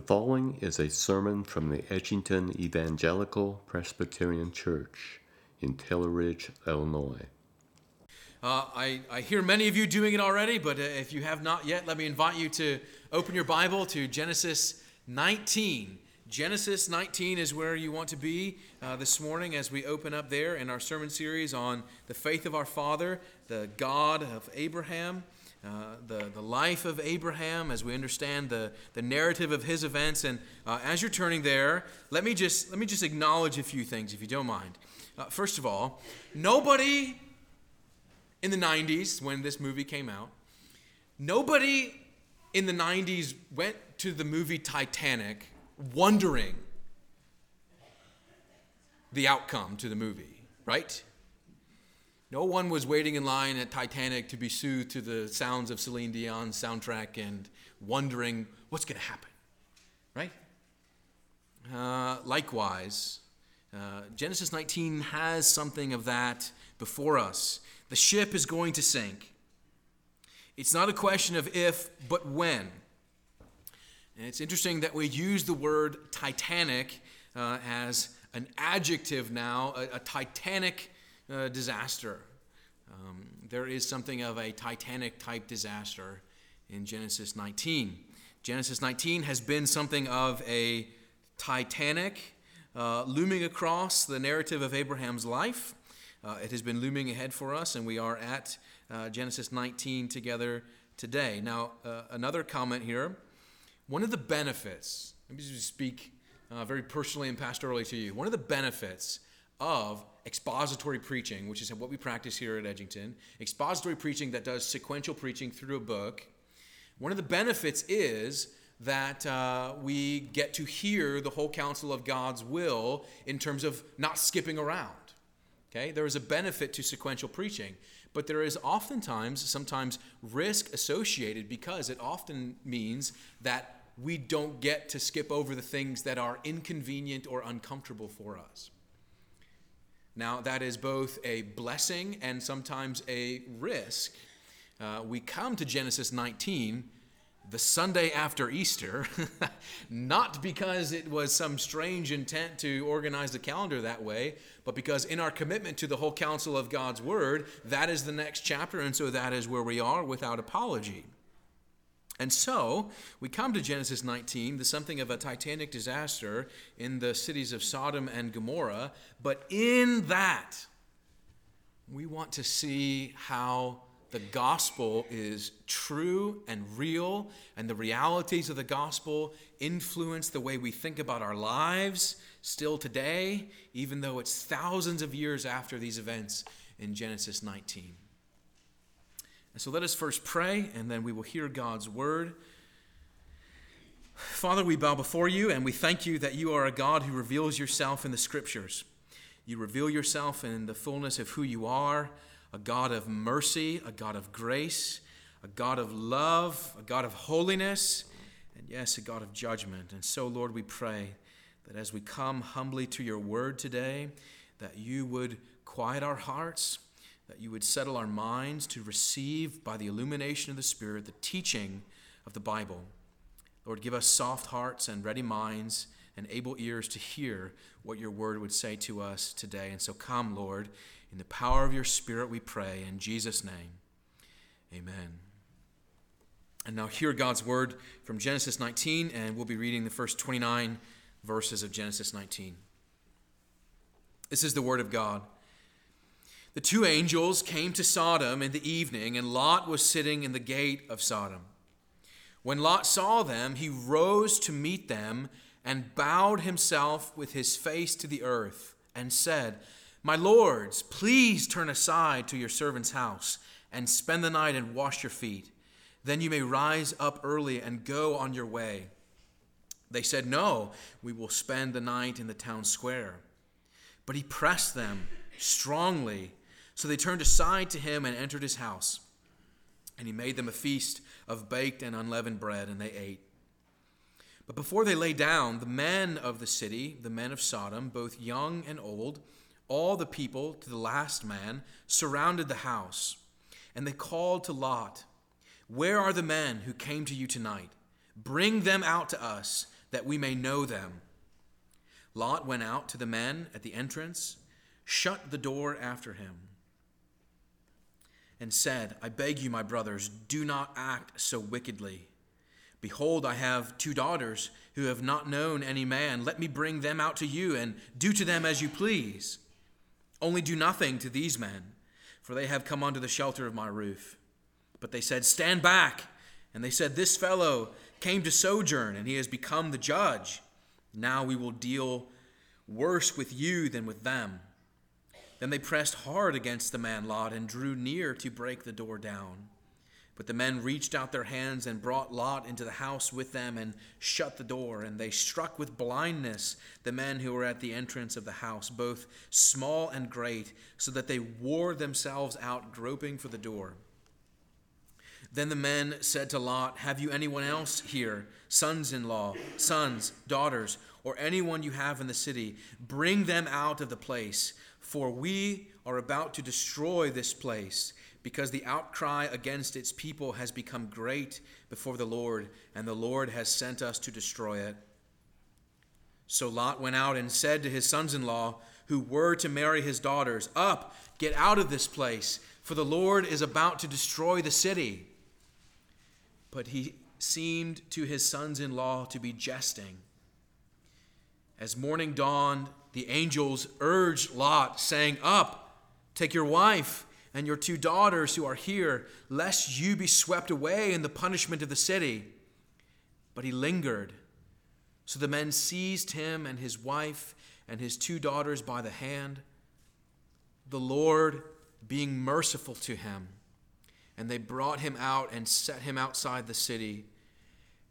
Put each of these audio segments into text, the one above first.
The following is a sermon from the Edgington Evangelical Presbyterian Church in Taylor Ridge, Illinois. Uh, I, I hear many of you doing it already, but uh, if you have not yet, let me invite you to open your Bible to Genesis 19. Genesis 19 is where you want to be uh, this morning as we open up there in our sermon series on the faith of our Father, the God of Abraham. Uh, the, the life of Abraham as we understand the, the narrative of his events. And uh, as you're turning there, let me just, let me just acknowledge a few things, if you don't mind. Uh, first of all, nobody in the 90s, when this movie came out, nobody in the 90s went to the movie Titanic wondering the outcome to the movie, right? No one was waiting in line at Titanic to be soothed to the sounds of Celine Dion's soundtrack and wondering what's going to happen, right? Uh, likewise, uh, Genesis 19 has something of that before us. The ship is going to sink. It's not a question of if, but when. And it's interesting that we use the word Titanic uh, as an adjective now, a, a Titanic uh, disaster. Um, there is something of a Titanic type disaster in Genesis 19. Genesis 19 has been something of a Titanic uh, looming across the narrative of Abraham's life. Uh, it has been looming ahead for us, and we are at uh, Genesis 19 together today. Now, uh, another comment here. One of the benefits, let me just speak very personally and pastorally to you. One of the benefits of expository preaching, which is what we practice here at Edgington, expository preaching that does sequential preaching through a book, one of the benefits is that uh, we get to hear the whole counsel of God's will in terms of not skipping around. Okay, there is a benefit to sequential preaching, but there is oftentimes, sometimes, risk associated because it often means that we don't get to skip over the things that are inconvenient or uncomfortable for us. Now, that is both a blessing and sometimes a risk. Uh, we come to Genesis 19 the Sunday after Easter, not because it was some strange intent to organize the calendar that way, but because in our commitment to the whole counsel of God's Word, that is the next chapter, and so that is where we are without apology. And so we come to Genesis 19, the something of a titanic disaster in the cities of Sodom and Gomorrah. But in that, we want to see how the gospel is true and real, and the realities of the gospel influence the way we think about our lives still today, even though it's thousands of years after these events in Genesis 19. So let us first pray, and then we will hear God's word. Father, we bow before you, and we thank you that you are a God who reveals yourself in the scriptures. You reveal yourself in the fullness of who you are a God of mercy, a God of grace, a God of love, a God of holiness, and yes, a God of judgment. And so, Lord, we pray that as we come humbly to your word today, that you would quiet our hearts that you would settle our minds to receive by the illumination of the Spirit the teaching of the Bible. Lord, give us soft hearts and ready minds and able ears to hear what your word would say to us today. And so come, Lord, in the power of your Spirit we pray. In Jesus' name, amen. And now hear God's word from Genesis 19, and we'll be reading the first 29 verses of Genesis 19. This is the word of God. The two angels came to Sodom in the evening, and Lot was sitting in the gate of Sodom. When Lot saw them, he rose to meet them and bowed himself with his face to the earth and said, My lords, please turn aside to your servant's house and spend the night and wash your feet. Then you may rise up early and go on your way. They said, No, we will spend the night in the town square. But he pressed them strongly so they turned aside to him and entered his house. And he made them a feast of baked and unleavened bread, and they ate. But before they lay down, the men of the city, the men of Sodom, both young and old, all the people to the last man, surrounded the house. And they called to Lot, Where are the men who came to you tonight? Bring them out to us, that we may know them. Lot went out to the men at the entrance, shut the door after him, and said, I beg you, my brothers, do not act so wickedly. Behold, I have two daughters who have not known any man. Let me bring them out to you, and do to them as you please. Only do nothing to these men, for they have come under the shelter of my roof. But they said, Stand back. And they said, This fellow came to sojourn, and he has become the judge. Now we will deal worse with you than with them. Then they pressed hard against the man Lot and drew near to break the door down. But the men reached out their hands and brought Lot into the house with them and shut the door. And they struck with blindness the men who were at the entrance of the house, both small and great, so that they wore themselves out groping for the door. Then the men said to Lot, Have you anyone else here, sons in law, sons, daughters, or anyone you have in the city? Bring them out of the place, for we are about to destroy this place, because the outcry against its people has become great before the Lord, and the Lord has sent us to destroy it. So Lot went out and said to his sons in law, who were to marry his daughters, Up, get out of this place, for the Lord is about to destroy the city. But he seemed to his sons in law to be jesting. As morning dawned, the angels urged Lot, saying, Up, take your wife and your two daughters who are here, lest you be swept away in the punishment of the city. But he lingered. So the men seized him and his wife and his two daughters by the hand, the Lord being merciful to him and they brought him out and set him outside the city.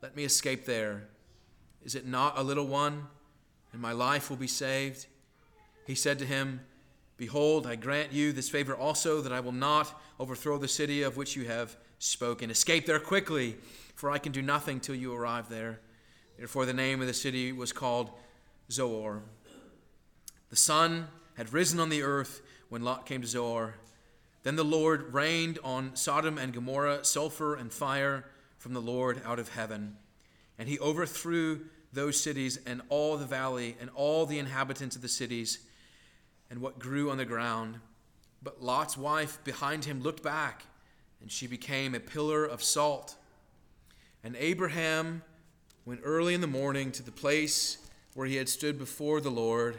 Let me escape there. Is it not a little one, and my life will be saved? He said to him, Behold, I grant you this favor also, that I will not overthrow the city of which you have spoken. Escape there quickly, for I can do nothing till you arrive there. Therefore, the name of the city was called Zoar. The sun had risen on the earth when Lot came to Zoar. Then the Lord rained on Sodom and Gomorrah sulfur and fire from the Lord out of heaven. And he overthrew those cities and all the valley and all the inhabitants of the cities and what grew on the ground. But Lot's wife behind him looked back, and she became a pillar of salt. And Abraham went early in the morning to the place where he had stood before the Lord,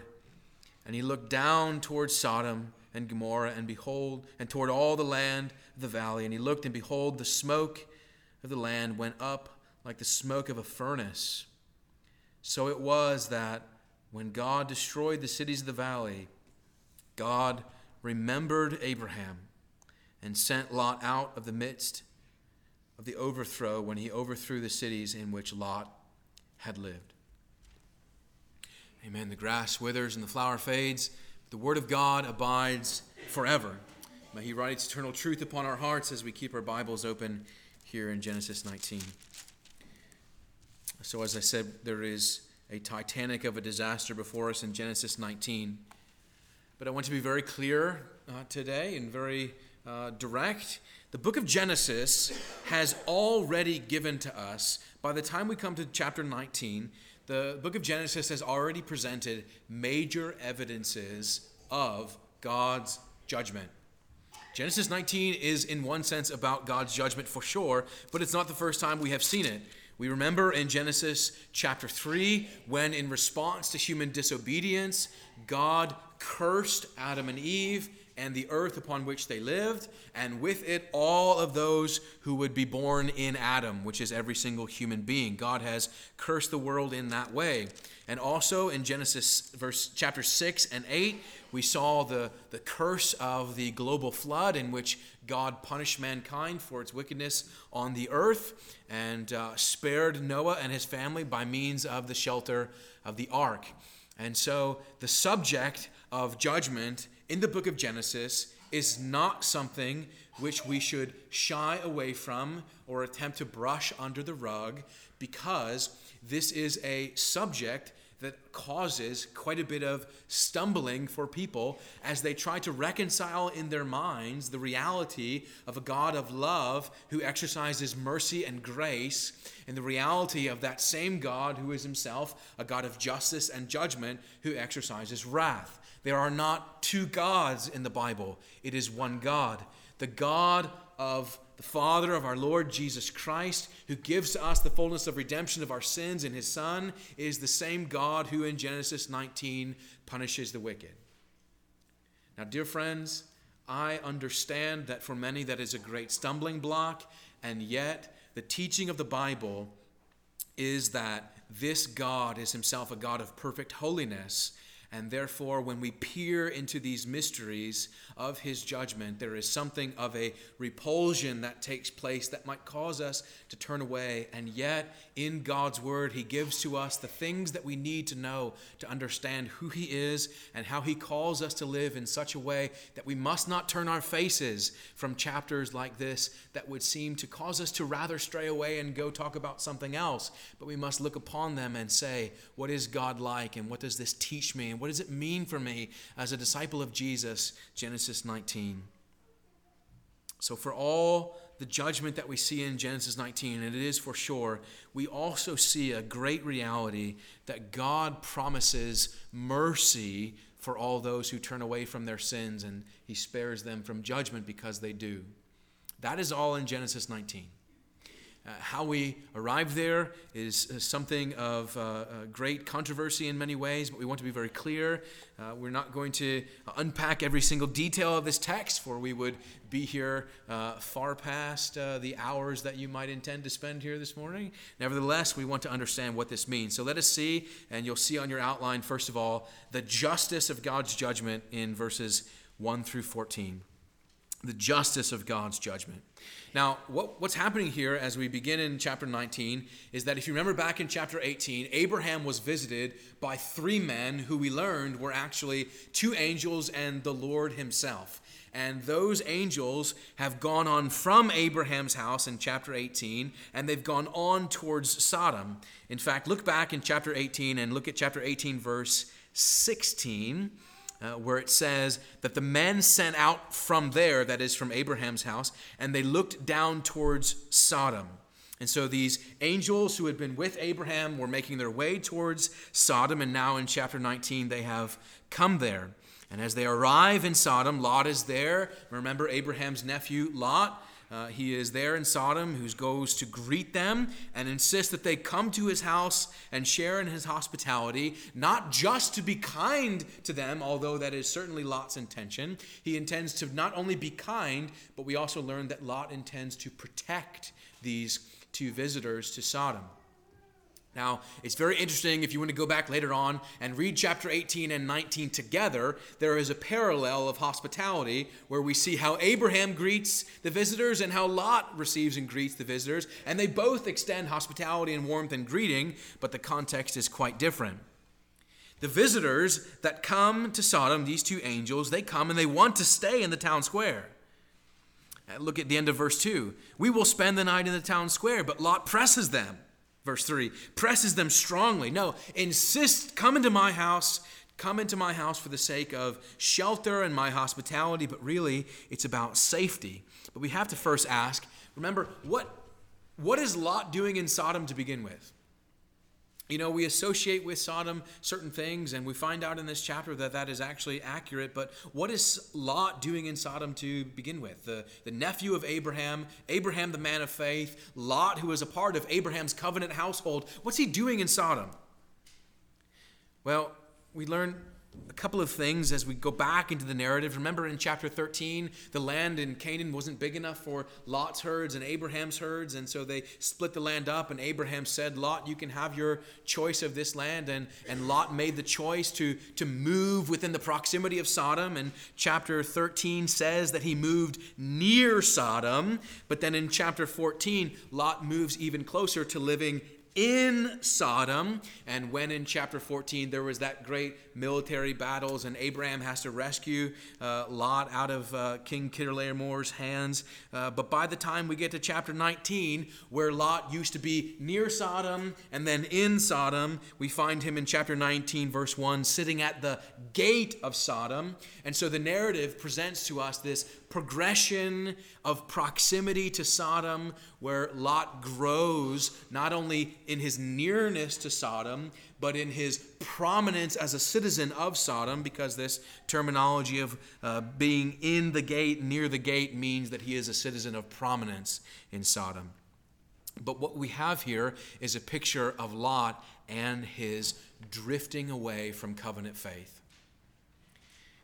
and he looked down towards Sodom and Gomorrah, and behold, and toward all the land of the valley. And he looked, and behold, the smoke of the land went up like the smoke of a furnace. So it was that when God destroyed the cities of the valley, God remembered Abraham and sent Lot out of the midst of the overthrow when he overthrew the cities in which Lot had lived. Amen. The grass withers and the flower fades but the Word of God abides forever. May He write eternal truth upon our hearts as we keep our Bibles open here in Genesis 19. So, as I said, there is a Titanic of a disaster before us in Genesis 19. But I want to be very clear uh, today and very uh, direct. The book of Genesis has already given to us, by the time we come to chapter 19, the book of Genesis has already presented major evidences of God's judgment. Genesis 19 is, in one sense, about God's judgment for sure, but it's not the first time we have seen it. We remember in Genesis chapter 3 when, in response to human disobedience, God cursed Adam and Eve and the earth upon which they lived, and with it all of those who would be born in Adam, which is every single human being. God has cursed the world in that way. And also in Genesis verse chapter 6 and 8, we saw the, the curse of the global flood in which God punished mankind for its wickedness on the earth and uh, spared Noah and his family by means of the shelter of the ark. And so the subject of judgment in the book of Genesis is not something which we should shy away from or attempt to brush under the rug because this is a subject that causes quite a bit of stumbling for people as they try to reconcile in their minds the reality of a God of love who exercises mercy and grace and the reality of that same God who is himself a God of justice and judgment who exercises wrath. There are not two gods in the Bible, it is one God. The God of the Father of our Lord Jesus Christ, who gives to us the fullness of redemption of our sins in his Son, is the same God who in Genesis 19 punishes the wicked. Now, dear friends, I understand that for many that is a great stumbling block, and yet the teaching of the Bible is that this God is himself a God of perfect holiness and therefore, when we peer into these mysteries of his judgment, there is something of a repulsion that takes place that might cause us to turn away. And yet, in God's word, he gives to us the things that we need to know to understand who he is and how he calls us to live in such a way that we must not turn our faces from chapters like this that would seem to cause us to rather stray away and go talk about something else. But we must look upon them and say, What is God like? And what does this teach me? What does it mean for me as a disciple of Jesus? Genesis 19. So, for all the judgment that we see in Genesis 19, and it is for sure, we also see a great reality that God promises mercy for all those who turn away from their sins, and He spares them from judgment because they do. That is all in Genesis 19. Uh, how we arrive there is, is something of uh, uh, great controversy in many ways, but we want to be very clear. Uh, we're not going to unpack every single detail of this text, for we would be here uh, far past uh, the hours that you might intend to spend here this morning. Nevertheless, we want to understand what this means. So let us see, and you'll see on your outline, first of all, the justice of God's judgment in verses 1 through 14 the justice of God's judgment. Now, what, what's happening here as we begin in chapter 19 is that if you remember back in chapter 18, Abraham was visited by three men who we learned were actually two angels and the Lord himself. And those angels have gone on from Abraham's house in chapter 18, and they've gone on towards Sodom. In fact, look back in chapter 18 and look at chapter 18, verse 16 uh, where it says that the men sent out from there, that is from Abraham's house, and they looked down towards Sodom. And so these angels who had been with Abraham were making their way towards Sodom, and now in chapter 19 they have come there. And as they arrive in Sodom, Lot is there. Remember Abraham's nephew, Lot? Uh, he is there in Sodom, who goes to greet them and insists that they come to his house and share in his hospitality, not just to be kind to them, although that is certainly Lot's intention. He intends to not only be kind, but we also learn that Lot intends to protect these two visitors to Sodom. Now, it's very interesting if you want to go back later on and read chapter 18 and 19 together. There is a parallel of hospitality where we see how Abraham greets the visitors and how Lot receives and greets the visitors. And they both extend hospitality and warmth and greeting, but the context is quite different. The visitors that come to Sodom, these two angels, they come and they want to stay in the town square. Uh, look at the end of verse 2. We will spend the night in the town square, but Lot presses them. Verse 3 presses them strongly. No, insist, come into my house, come into my house for the sake of shelter and my hospitality, but really it's about safety. But we have to first ask remember, what, what is Lot doing in Sodom to begin with? You know, we associate with Sodom certain things, and we find out in this chapter that that is actually accurate. But what is Lot doing in Sodom to begin with? The, the nephew of Abraham, Abraham, the man of faith, Lot, who is a part of Abraham's covenant household. What's he doing in Sodom? Well, we learn a couple of things as we go back into the narrative. Remember in chapter 13, the land in Canaan wasn't big enough for Lot's herds and Abraham's herds, and so they split the land up. And Abraham said, Lot, you can have your choice of this land. And, and Lot made the choice to, to move within the proximity of Sodom. And chapter 13 says that he moved near Sodom. But then in chapter 14, Lot moves even closer to living in Sodom. And when in chapter 14 there was that great military battles and Abraham has to rescue uh, Lot out of uh, King Chedorlaomer's hands. Uh, but by the time we get to chapter 19, where Lot used to be near Sodom and then in Sodom, we find him in chapter 19, verse 1, sitting at the gate of Sodom. And so the narrative presents to us this progression of proximity to Sodom, where Lot grows not only in his nearness to Sodom, but in his prominence as a citizen of Sodom, because this terminology of uh, being in the gate, near the gate, means that he is a citizen of prominence in Sodom. But what we have here is a picture of Lot and his drifting away from covenant faith.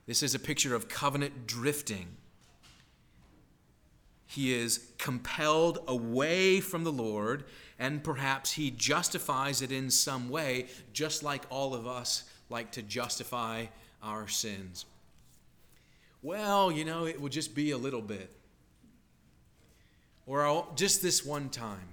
This is a picture of covenant drifting. He is compelled away from the Lord, and perhaps he justifies it in some way, just like all of us like to justify our sins. Well, you know, it will just be a little bit. Or I'll, just this one time.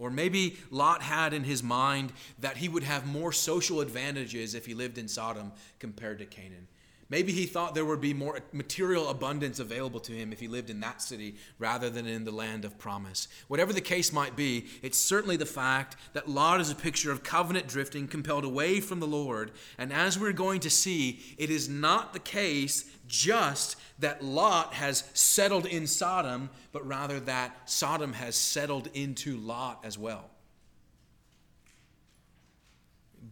Or maybe Lot had in his mind that he would have more social advantages if he lived in Sodom compared to Canaan. Maybe he thought there would be more material abundance available to him if he lived in that city rather than in the land of promise. Whatever the case might be, it's certainly the fact that Lot is a picture of covenant drifting, compelled away from the Lord. And as we're going to see, it is not the case just that Lot has settled in Sodom, but rather that Sodom has settled into Lot as well.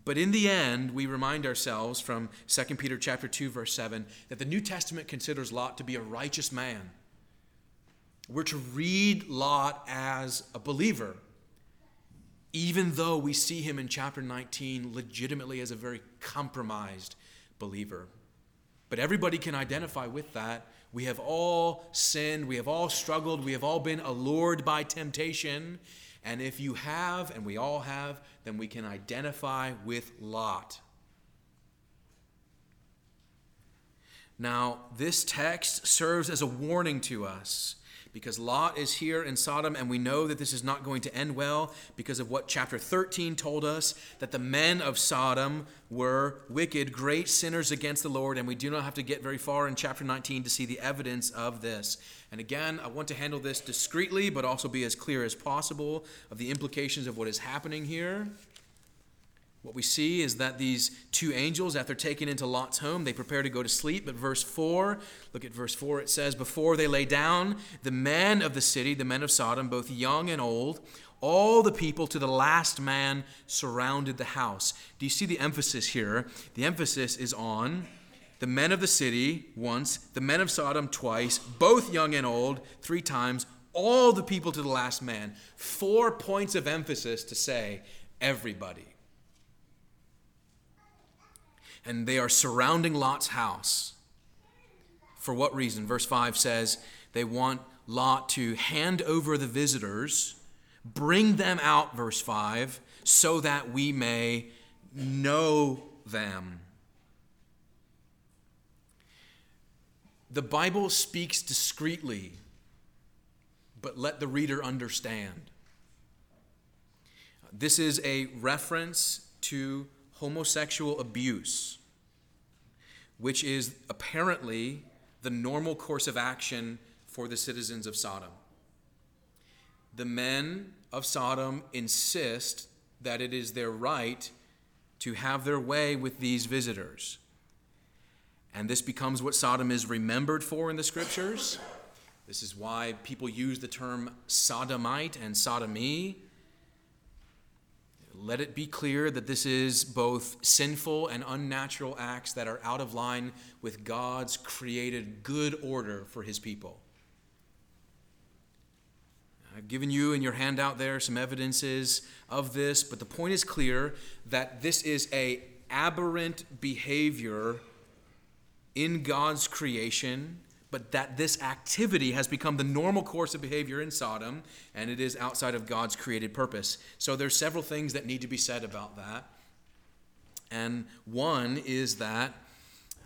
But in the end, we remind ourselves from 2 Peter chapter 2 verse 7 that the New Testament considers Lot to be a righteous man. We're to read Lot as a believer, even though we see him in chapter 19 legitimately as a very compromised believer. But everybody can identify with that. We have all sinned, we have all struggled, we have all been allured by temptation. And if you have, and we all have, then we can identify with Lot. Now, this text serves as a warning to us because Lot is here in Sodom, and we know that this is not going to end well because of what chapter 13 told us that the men of Sodom were wicked, great sinners against the Lord, and we do not have to get very far in chapter 19 to see the evidence of this. And again, I want to handle this discreetly, but also be as clear as possible of the implications of what is happening here. What we see is that these two angels, after taken into Lot's home, they prepare to go to sleep. But verse 4, look at verse 4, it says, Before they lay down, the men of the city, the men of Sodom, both young and old, all the people to the last man surrounded the house. Do you see the emphasis here? The emphasis is on the men of the city once, the men of Sodom twice, both young and old, three times, all the people to the last man. Four points of emphasis to say everybody and they are surrounding Lot's house. For what reason? Verse 5 says they want Lot to hand over the visitors, bring them out, verse 5, so that we may know them. The Bible speaks discreetly, but let the reader understand. This is a reference to homosexual abuse, which is apparently the normal course of action for the citizens of Sodom. The men of Sodom insist that it is their right to have their way with these visitors. And this becomes what Sodom is remembered for in the scriptures. This is why people use the term sodomite and sodomy let it be clear that this is both sinful and unnatural acts that are out of line with God's created good order for his people. I've given you in your handout there some evidences of this, but the point is clear that this is a aberrant behavior in God's creation, but that this activity has become the normal course of behavior in Sodom, and it is outside of God's created purpose. So there's several things that need to be said about that. And one is that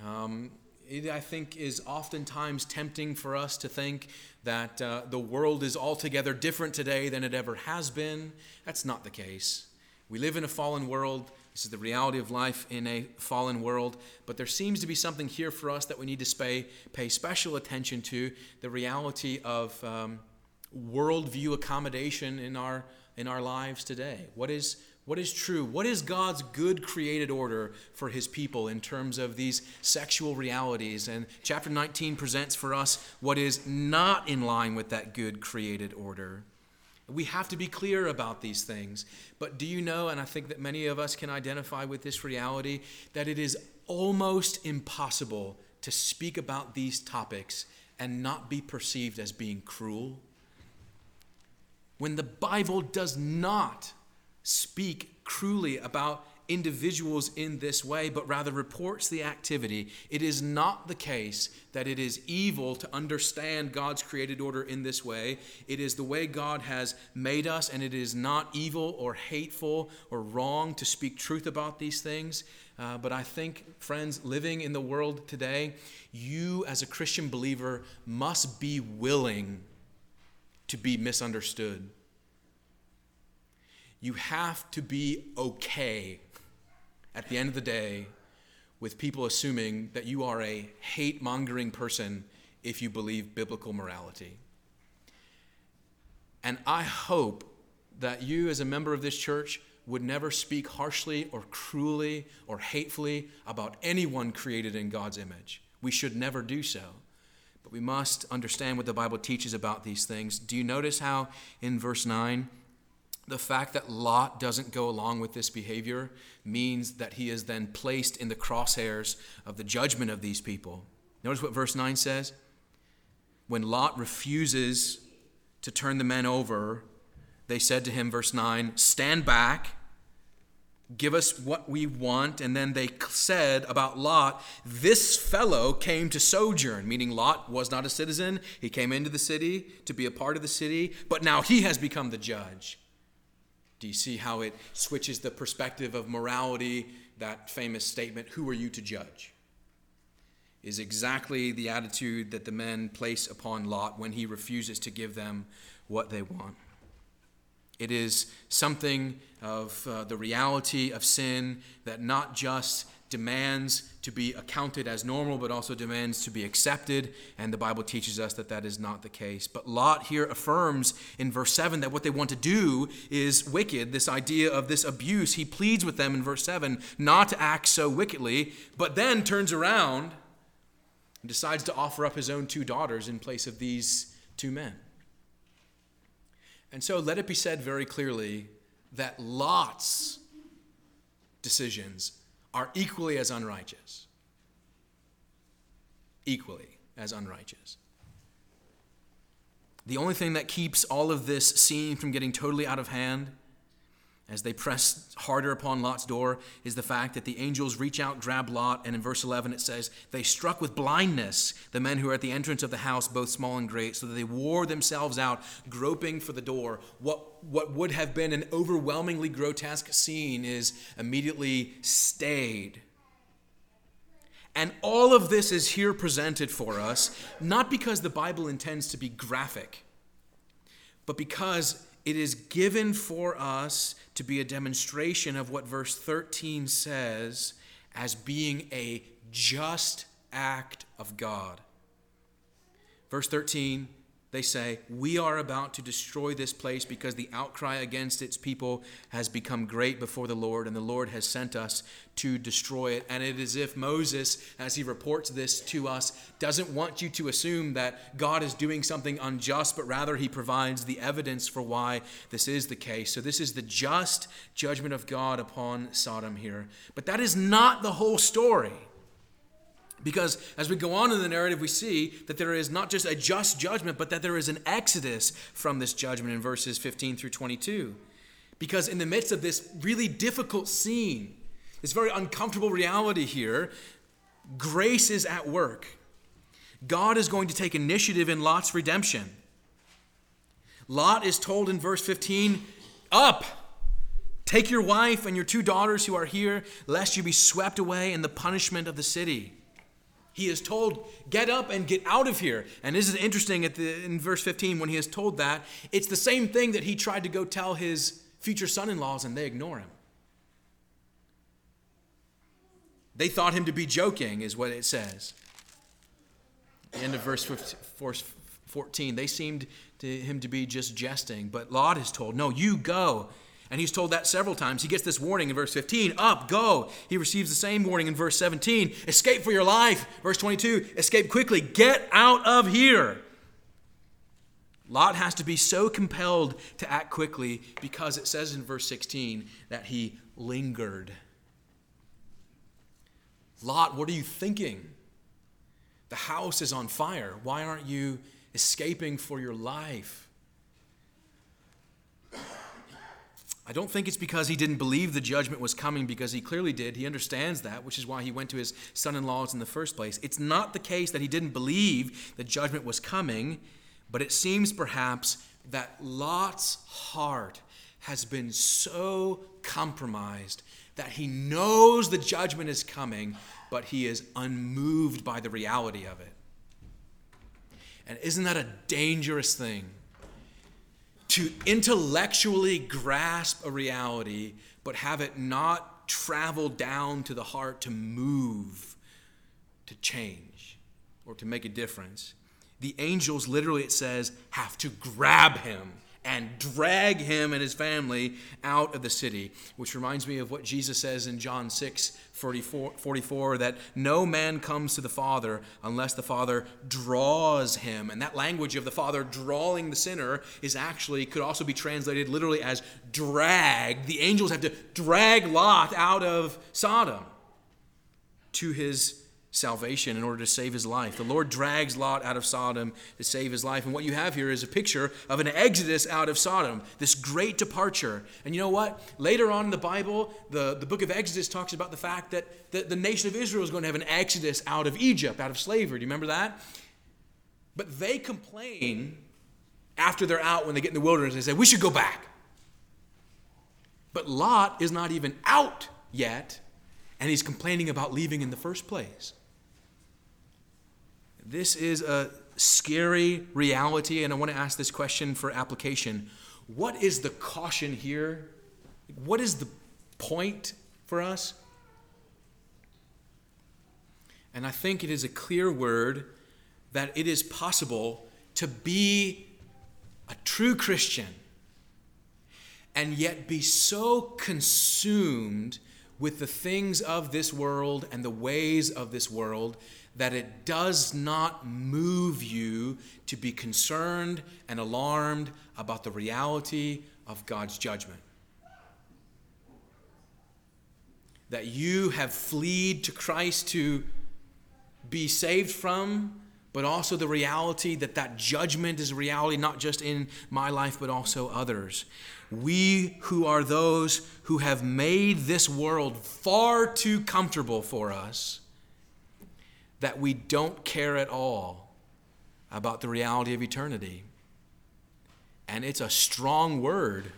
um, it, I think, is oftentimes tempting for us to think that uh, the world is altogether different today than it ever has been. That's not the case. We live in a fallen world. This is the reality of life in a fallen world. But there seems to be something here for us that we need to pay, pay special attention to the reality of um, worldview accommodation in our, in our lives today. What is, what is true? What is God's good created order for his people in terms of these sexual realities? And chapter 19 presents for us what is not in line with that good created order. We have to be clear about these things. But do you know, and I think that many of us can identify with this reality, that it is almost impossible to speak about these topics and not be perceived as being cruel? When the Bible does not speak cruelly about individuals in this way, but rather reports the activity. It is not the case that it is evil to understand God's created order in this way. It is the way God has made us, and it is not evil or hateful or wrong to speak truth about these things. Uh, but I think, friends, living in the world today, you as a Christian believer must be willing to be misunderstood you have to be okay at the end of the day with people assuming that you are a hate mongering person if you believe biblical morality. And I hope that you, as a member of this church, would never speak harshly or cruelly or hatefully about anyone created in God's image. We should never do so. But we must understand what the Bible teaches about these things. Do you notice how in verse 9 the fact that Lot doesn't go along with this behavior means that he is then placed in the crosshairs of the judgment of these people. Notice what verse 9 says. When Lot refuses to turn the men over, they said to him, verse 9, Stand back, give us what we want. And then they said about Lot, This fellow came to sojourn, meaning Lot was not a citizen. He came into the city to be a part of the city, but now he has become the judge. Do you see how it switches the perspective of morality? That famous statement, Who are you to judge? is exactly the attitude that the men place upon Lot when he refuses to give them what they want. It is something of uh, the reality of sin that not just demands to be accounted as normal, but also demands to be accepted. And the Bible teaches us that that is not the case. But Lot here affirms in verse 7 that what they want to do is wicked. This idea of this abuse, he pleads with them in verse 7 not to act so wickedly, but then turns around and decides to offer up his own two daughters in place of these two men. And so let it be said very clearly that Lot's decisions are equally as unrighteous. Equally as unrighteous. The only thing that keeps all of this scene from getting totally out of hand as they press harder upon Lot's door is the fact that the angels reach out, grab Lot, and in verse 11 it says, They struck with blindness the men who were at the entrance of the house, both small and great, so that they wore themselves out, groping for the door. What, what would have been an overwhelmingly grotesque scene is immediately stayed. And all of this is here presented for us, not because the Bible intends to be graphic, but because it is given for us to be a demonstration of what verse 13 says as being a just act of God. Verse 13 they say, We are about to destroy this place because the outcry against its people has become great before the Lord, and the Lord has sent us to destroy it. And it is if Moses, as he reports this to us, doesn't want you to assume that God is doing something unjust, but rather he provides the evidence for why this is the case. So, this is the just judgment of God upon Sodom here. But that is not the whole story. Because as we go on in the narrative, we see that there is not just a just judgment, but that there is an exodus from this judgment in verses 15 through 22. Because in the midst of this really difficult scene, this very uncomfortable reality here, grace is at work. God is going to take initiative in Lot's redemption. Lot is told in verse 15, Up! Take your wife and your two daughters who are here, lest you be swept away in the punishment of the city. He is told, Get up and get out of here. And this is interesting at the, in verse 15 when he is told that. It's the same thing that he tried to go tell his future son in laws, and they ignore him. They thought him to be joking, is what it says. The end of verse 14, they seemed to him to be just jesting. But Lot is told, No, you go. And he's told that several times. He gets this warning in verse 15 up, go. He receives the same warning in verse 17 escape for your life. Verse 22 escape quickly, get out of here. Lot has to be so compelled to act quickly because it says in verse 16 that he lingered. Lot, what are you thinking? The house is on fire. Why aren't you escaping for your life? I don't think it's because he didn't believe the judgment was coming, because he clearly did. He understands that, which is why he went to his son in laws in the first place. It's not the case that he didn't believe the judgment was coming, but it seems perhaps that Lot's heart has been so compromised that he knows the judgment is coming, but he is unmoved by the reality of it. And isn't that a dangerous thing? To intellectually grasp a reality, but have it not travel down to the heart to move, to change, or to make a difference. The angels, literally, it says, have to grab him and drag him and his family out of the city, which reminds me of what Jesus says in John 6 44, 44, that no man comes to the Father unless the Father draws him. And that language of the Father drawing the sinner is actually, could also be translated literally as drag. The angels have to drag Lot out of Sodom to his salvation in order to save his life. The Lord drags Lot out of Sodom to save his life. And what you have here is a picture of an exodus out of Sodom, this great departure. And you know what? Later on in the Bible, the, the book of Exodus talks about the fact that the, the nation of Israel is going to have an exodus out of Egypt, out of slavery. Do you remember that? But they complain after they're out when they get in the wilderness. They say, We should go back. But Lot is not even out yet, and he's complaining about leaving in the first place. This is a scary reality, and I want to ask this question for application. What is the caution here? What is the point for us? And I think it is a clear word that it is possible to be a true Christian and yet be so consumed with the things of this world and the ways of this world that it does not move you to be concerned and alarmed about the reality of God's judgment. That you have fled to Christ to be saved from, but also the reality that that judgment is a reality not just in my life, but also others. We who are those who have made this world far too comfortable for us that we don't care at all about the reality of eternity. And it's a strong word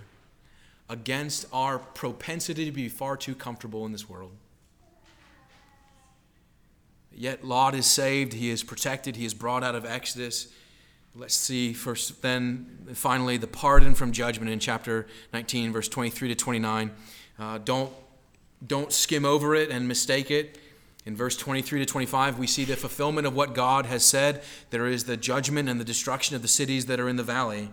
against our propensity to be far too comfortable in this world. Yet Lot is saved, he is protected, he is brought out of Exodus. Let's see first, then finally, the pardon from judgment in chapter 19, verse 23 to 29. Uh, don't, don't skim over it and mistake it. In verse 23 to 25, we see the fulfillment of what God has said. There is the judgment and the destruction of the cities that are in the valley.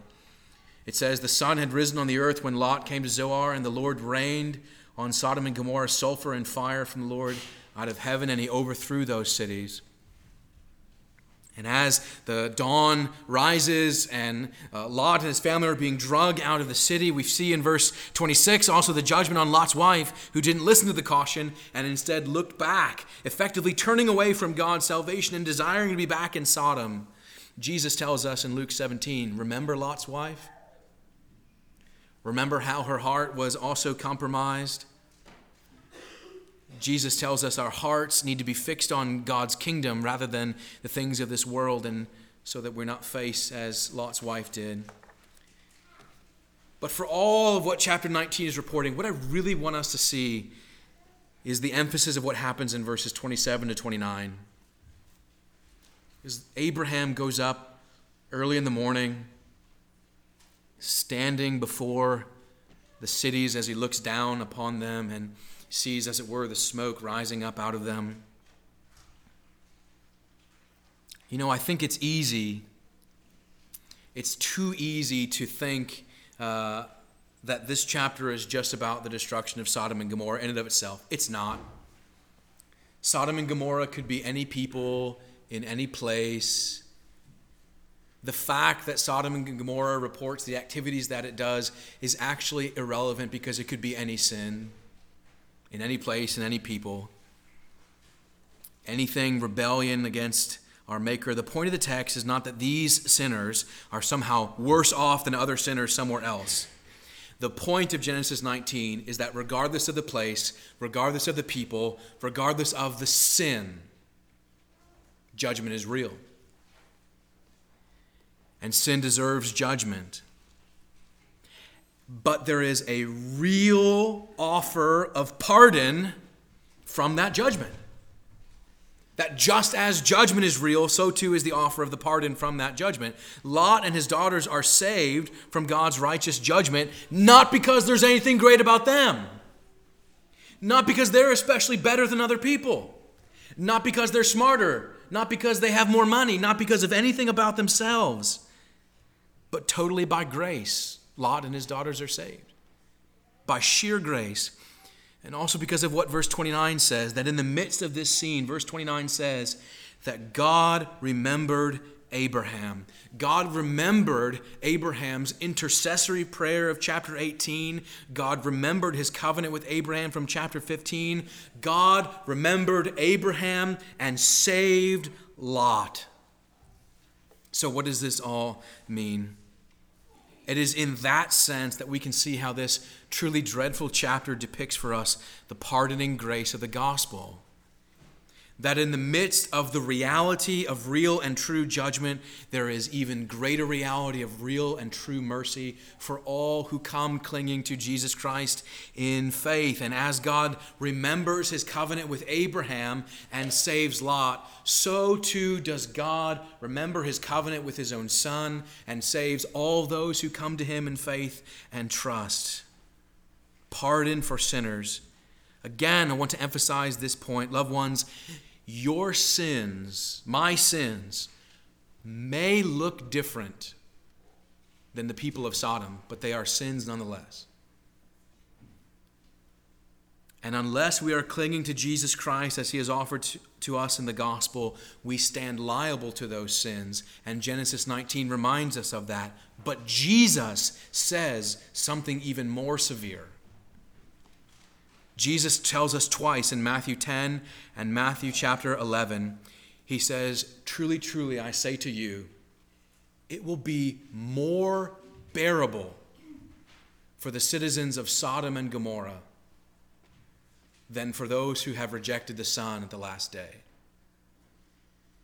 It says, The sun had risen on the earth when Lot came to Zoar, and the Lord rained on Sodom and Gomorrah sulfur and fire from the Lord out of heaven, and he overthrew those cities. And as the dawn rises and uh, Lot and his family are being dragged out of the city, we see in verse 26 also the judgment on Lot's wife, who didn't listen to the caution and instead looked back, effectively turning away from God's salvation and desiring to be back in Sodom. Jesus tells us in Luke 17 Remember Lot's wife? Remember how her heart was also compromised? Jesus tells us our hearts need to be fixed on God's kingdom rather than the things of this world, and so that we're not faced as Lot's wife did. But for all of what chapter 19 is reporting, what I really want us to see is the emphasis of what happens in verses 27 to 29. As Abraham goes up early in the morning, standing before the cities as he looks down upon them and sees, as it were, the smoke rising up out of them. You know, I think it's easy, it's too easy to think uh, that this chapter is just about the destruction of Sodom and Gomorrah in and of itself. It's not. Sodom and Gomorrah could be any people in any place. The fact that Sodom and Gomorrah reports the activities that it does is actually irrelevant because it could be any sin in any place, in any people. Anything rebellion against our Maker. The point of the text is not that these sinners are somehow worse off than other sinners somewhere else. The point of Genesis 19 is that regardless of the place, regardless of the people, regardless of the sin, judgment is real. And sin deserves judgment. But there is a real offer of pardon from that judgment. That just as judgment is real, so too is the offer of the pardon from that judgment. Lot and his daughters are saved from God's righteous judgment, not because there's anything great about them, not because they're especially better than other people, not because they're smarter, not because they have more money, not because of anything about themselves, but totally by grace. Lot and his daughters are saved. By sheer grace, and also because of what verse 29 says, that in the midst of this scene, verse 29 says that God remembered Abraham. God remembered Abraham's intercessory prayer of chapter 18. God remembered his covenant with Abraham from chapter 15. God remembered Abraham and saved Lot. So, what does this all mean? It is in that sense that we can see how this truly dreadful chapter depicts for us the pardoning grace of the gospel. That in the midst of the reality of real and true judgment, there is even greater reality of real and true mercy for all who come clinging to Jesus Christ in faith. And as God remembers his covenant with Abraham and saves Lot, so too does God remember his covenant with his own Son and saves all those who come to him in faith and trust. Pardon for sinners. Again, I want to emphasize this point. Loved ones, your sins, my sins, may look different than the people of Sodom, but they are sins nonetheless. And unless we are clinging to Jesus Christ as he has offered to, to, us in the gospel, we stand liable to those sins. And Genesis 19 reminds us of that. But Jesus says something even more severe. Jesus tells us twice in Matthew 10 and Matthew chapter 11. He says, Truly, truly, I say to you, it will be more bearable for the citizens of Sodom and Gomorrah than for those who have rejected the Son at the last day.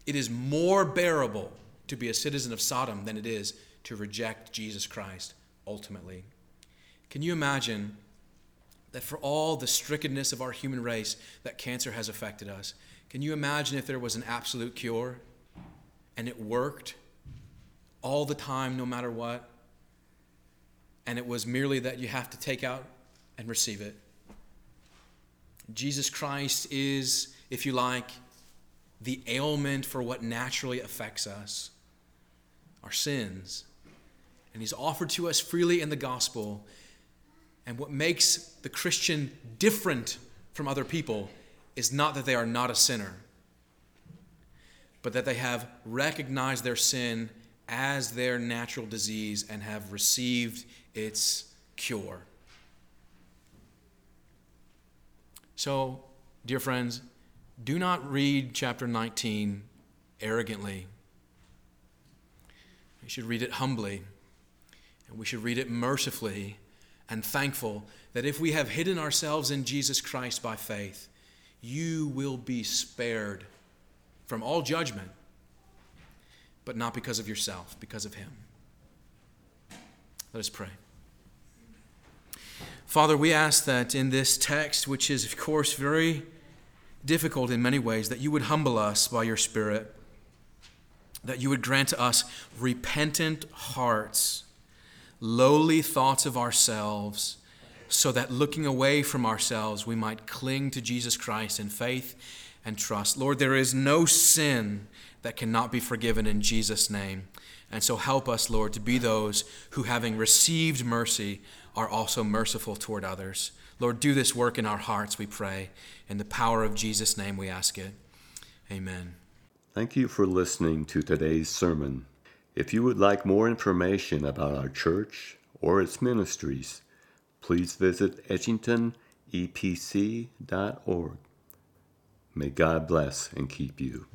It is more bearable to be a citizen of Sodom than it is to reject Jesus Christ ultimately. Can you imagine that for all the strickenness of our human race that cancer has affected us, can you imagine if there was an absolute cure and it worked all the time, no matter what? And it was merely that you have to take out and receive it. Jesus Christ is, if you like, the ailment for what naturally affects us our sins. And He's offered to us freely in the gospel. And what makes the Christian different from other people is not that they are not a sinner, but that they have recognized their sin as their natural disease and have received its cure. So, dear friends, do not read chapter 19 arrogantly. We should read it humbly, and we should read it mercifully and thankful that if we have hidden ourselves in Jesus Christ by faith, you will be spared from all judgment, but not because of yourself, because of Him. Let us pray. Father, we ask that in this text, which is, of course, very difficult in many ways, that you would humble us by your Spirit, that you would grant to us repentant hearts, lowly thoughts of ourselves, so that looking away from ourselves, we might cling to Jesus Christ in faith and trust. Lord, there is no sin that cannot be forgiven in Jesus' name. And so help us, Lord, to be those who, having received mercy, are also merciful toward others. Lord, do this work in our hearts, we pray. In the power of Jesus' name, we ask it. Amen. Thank you for listening to today's sermon. If you would like more information about our church or its ministries, please visit edgingtonepc.org. May God bless and keep you.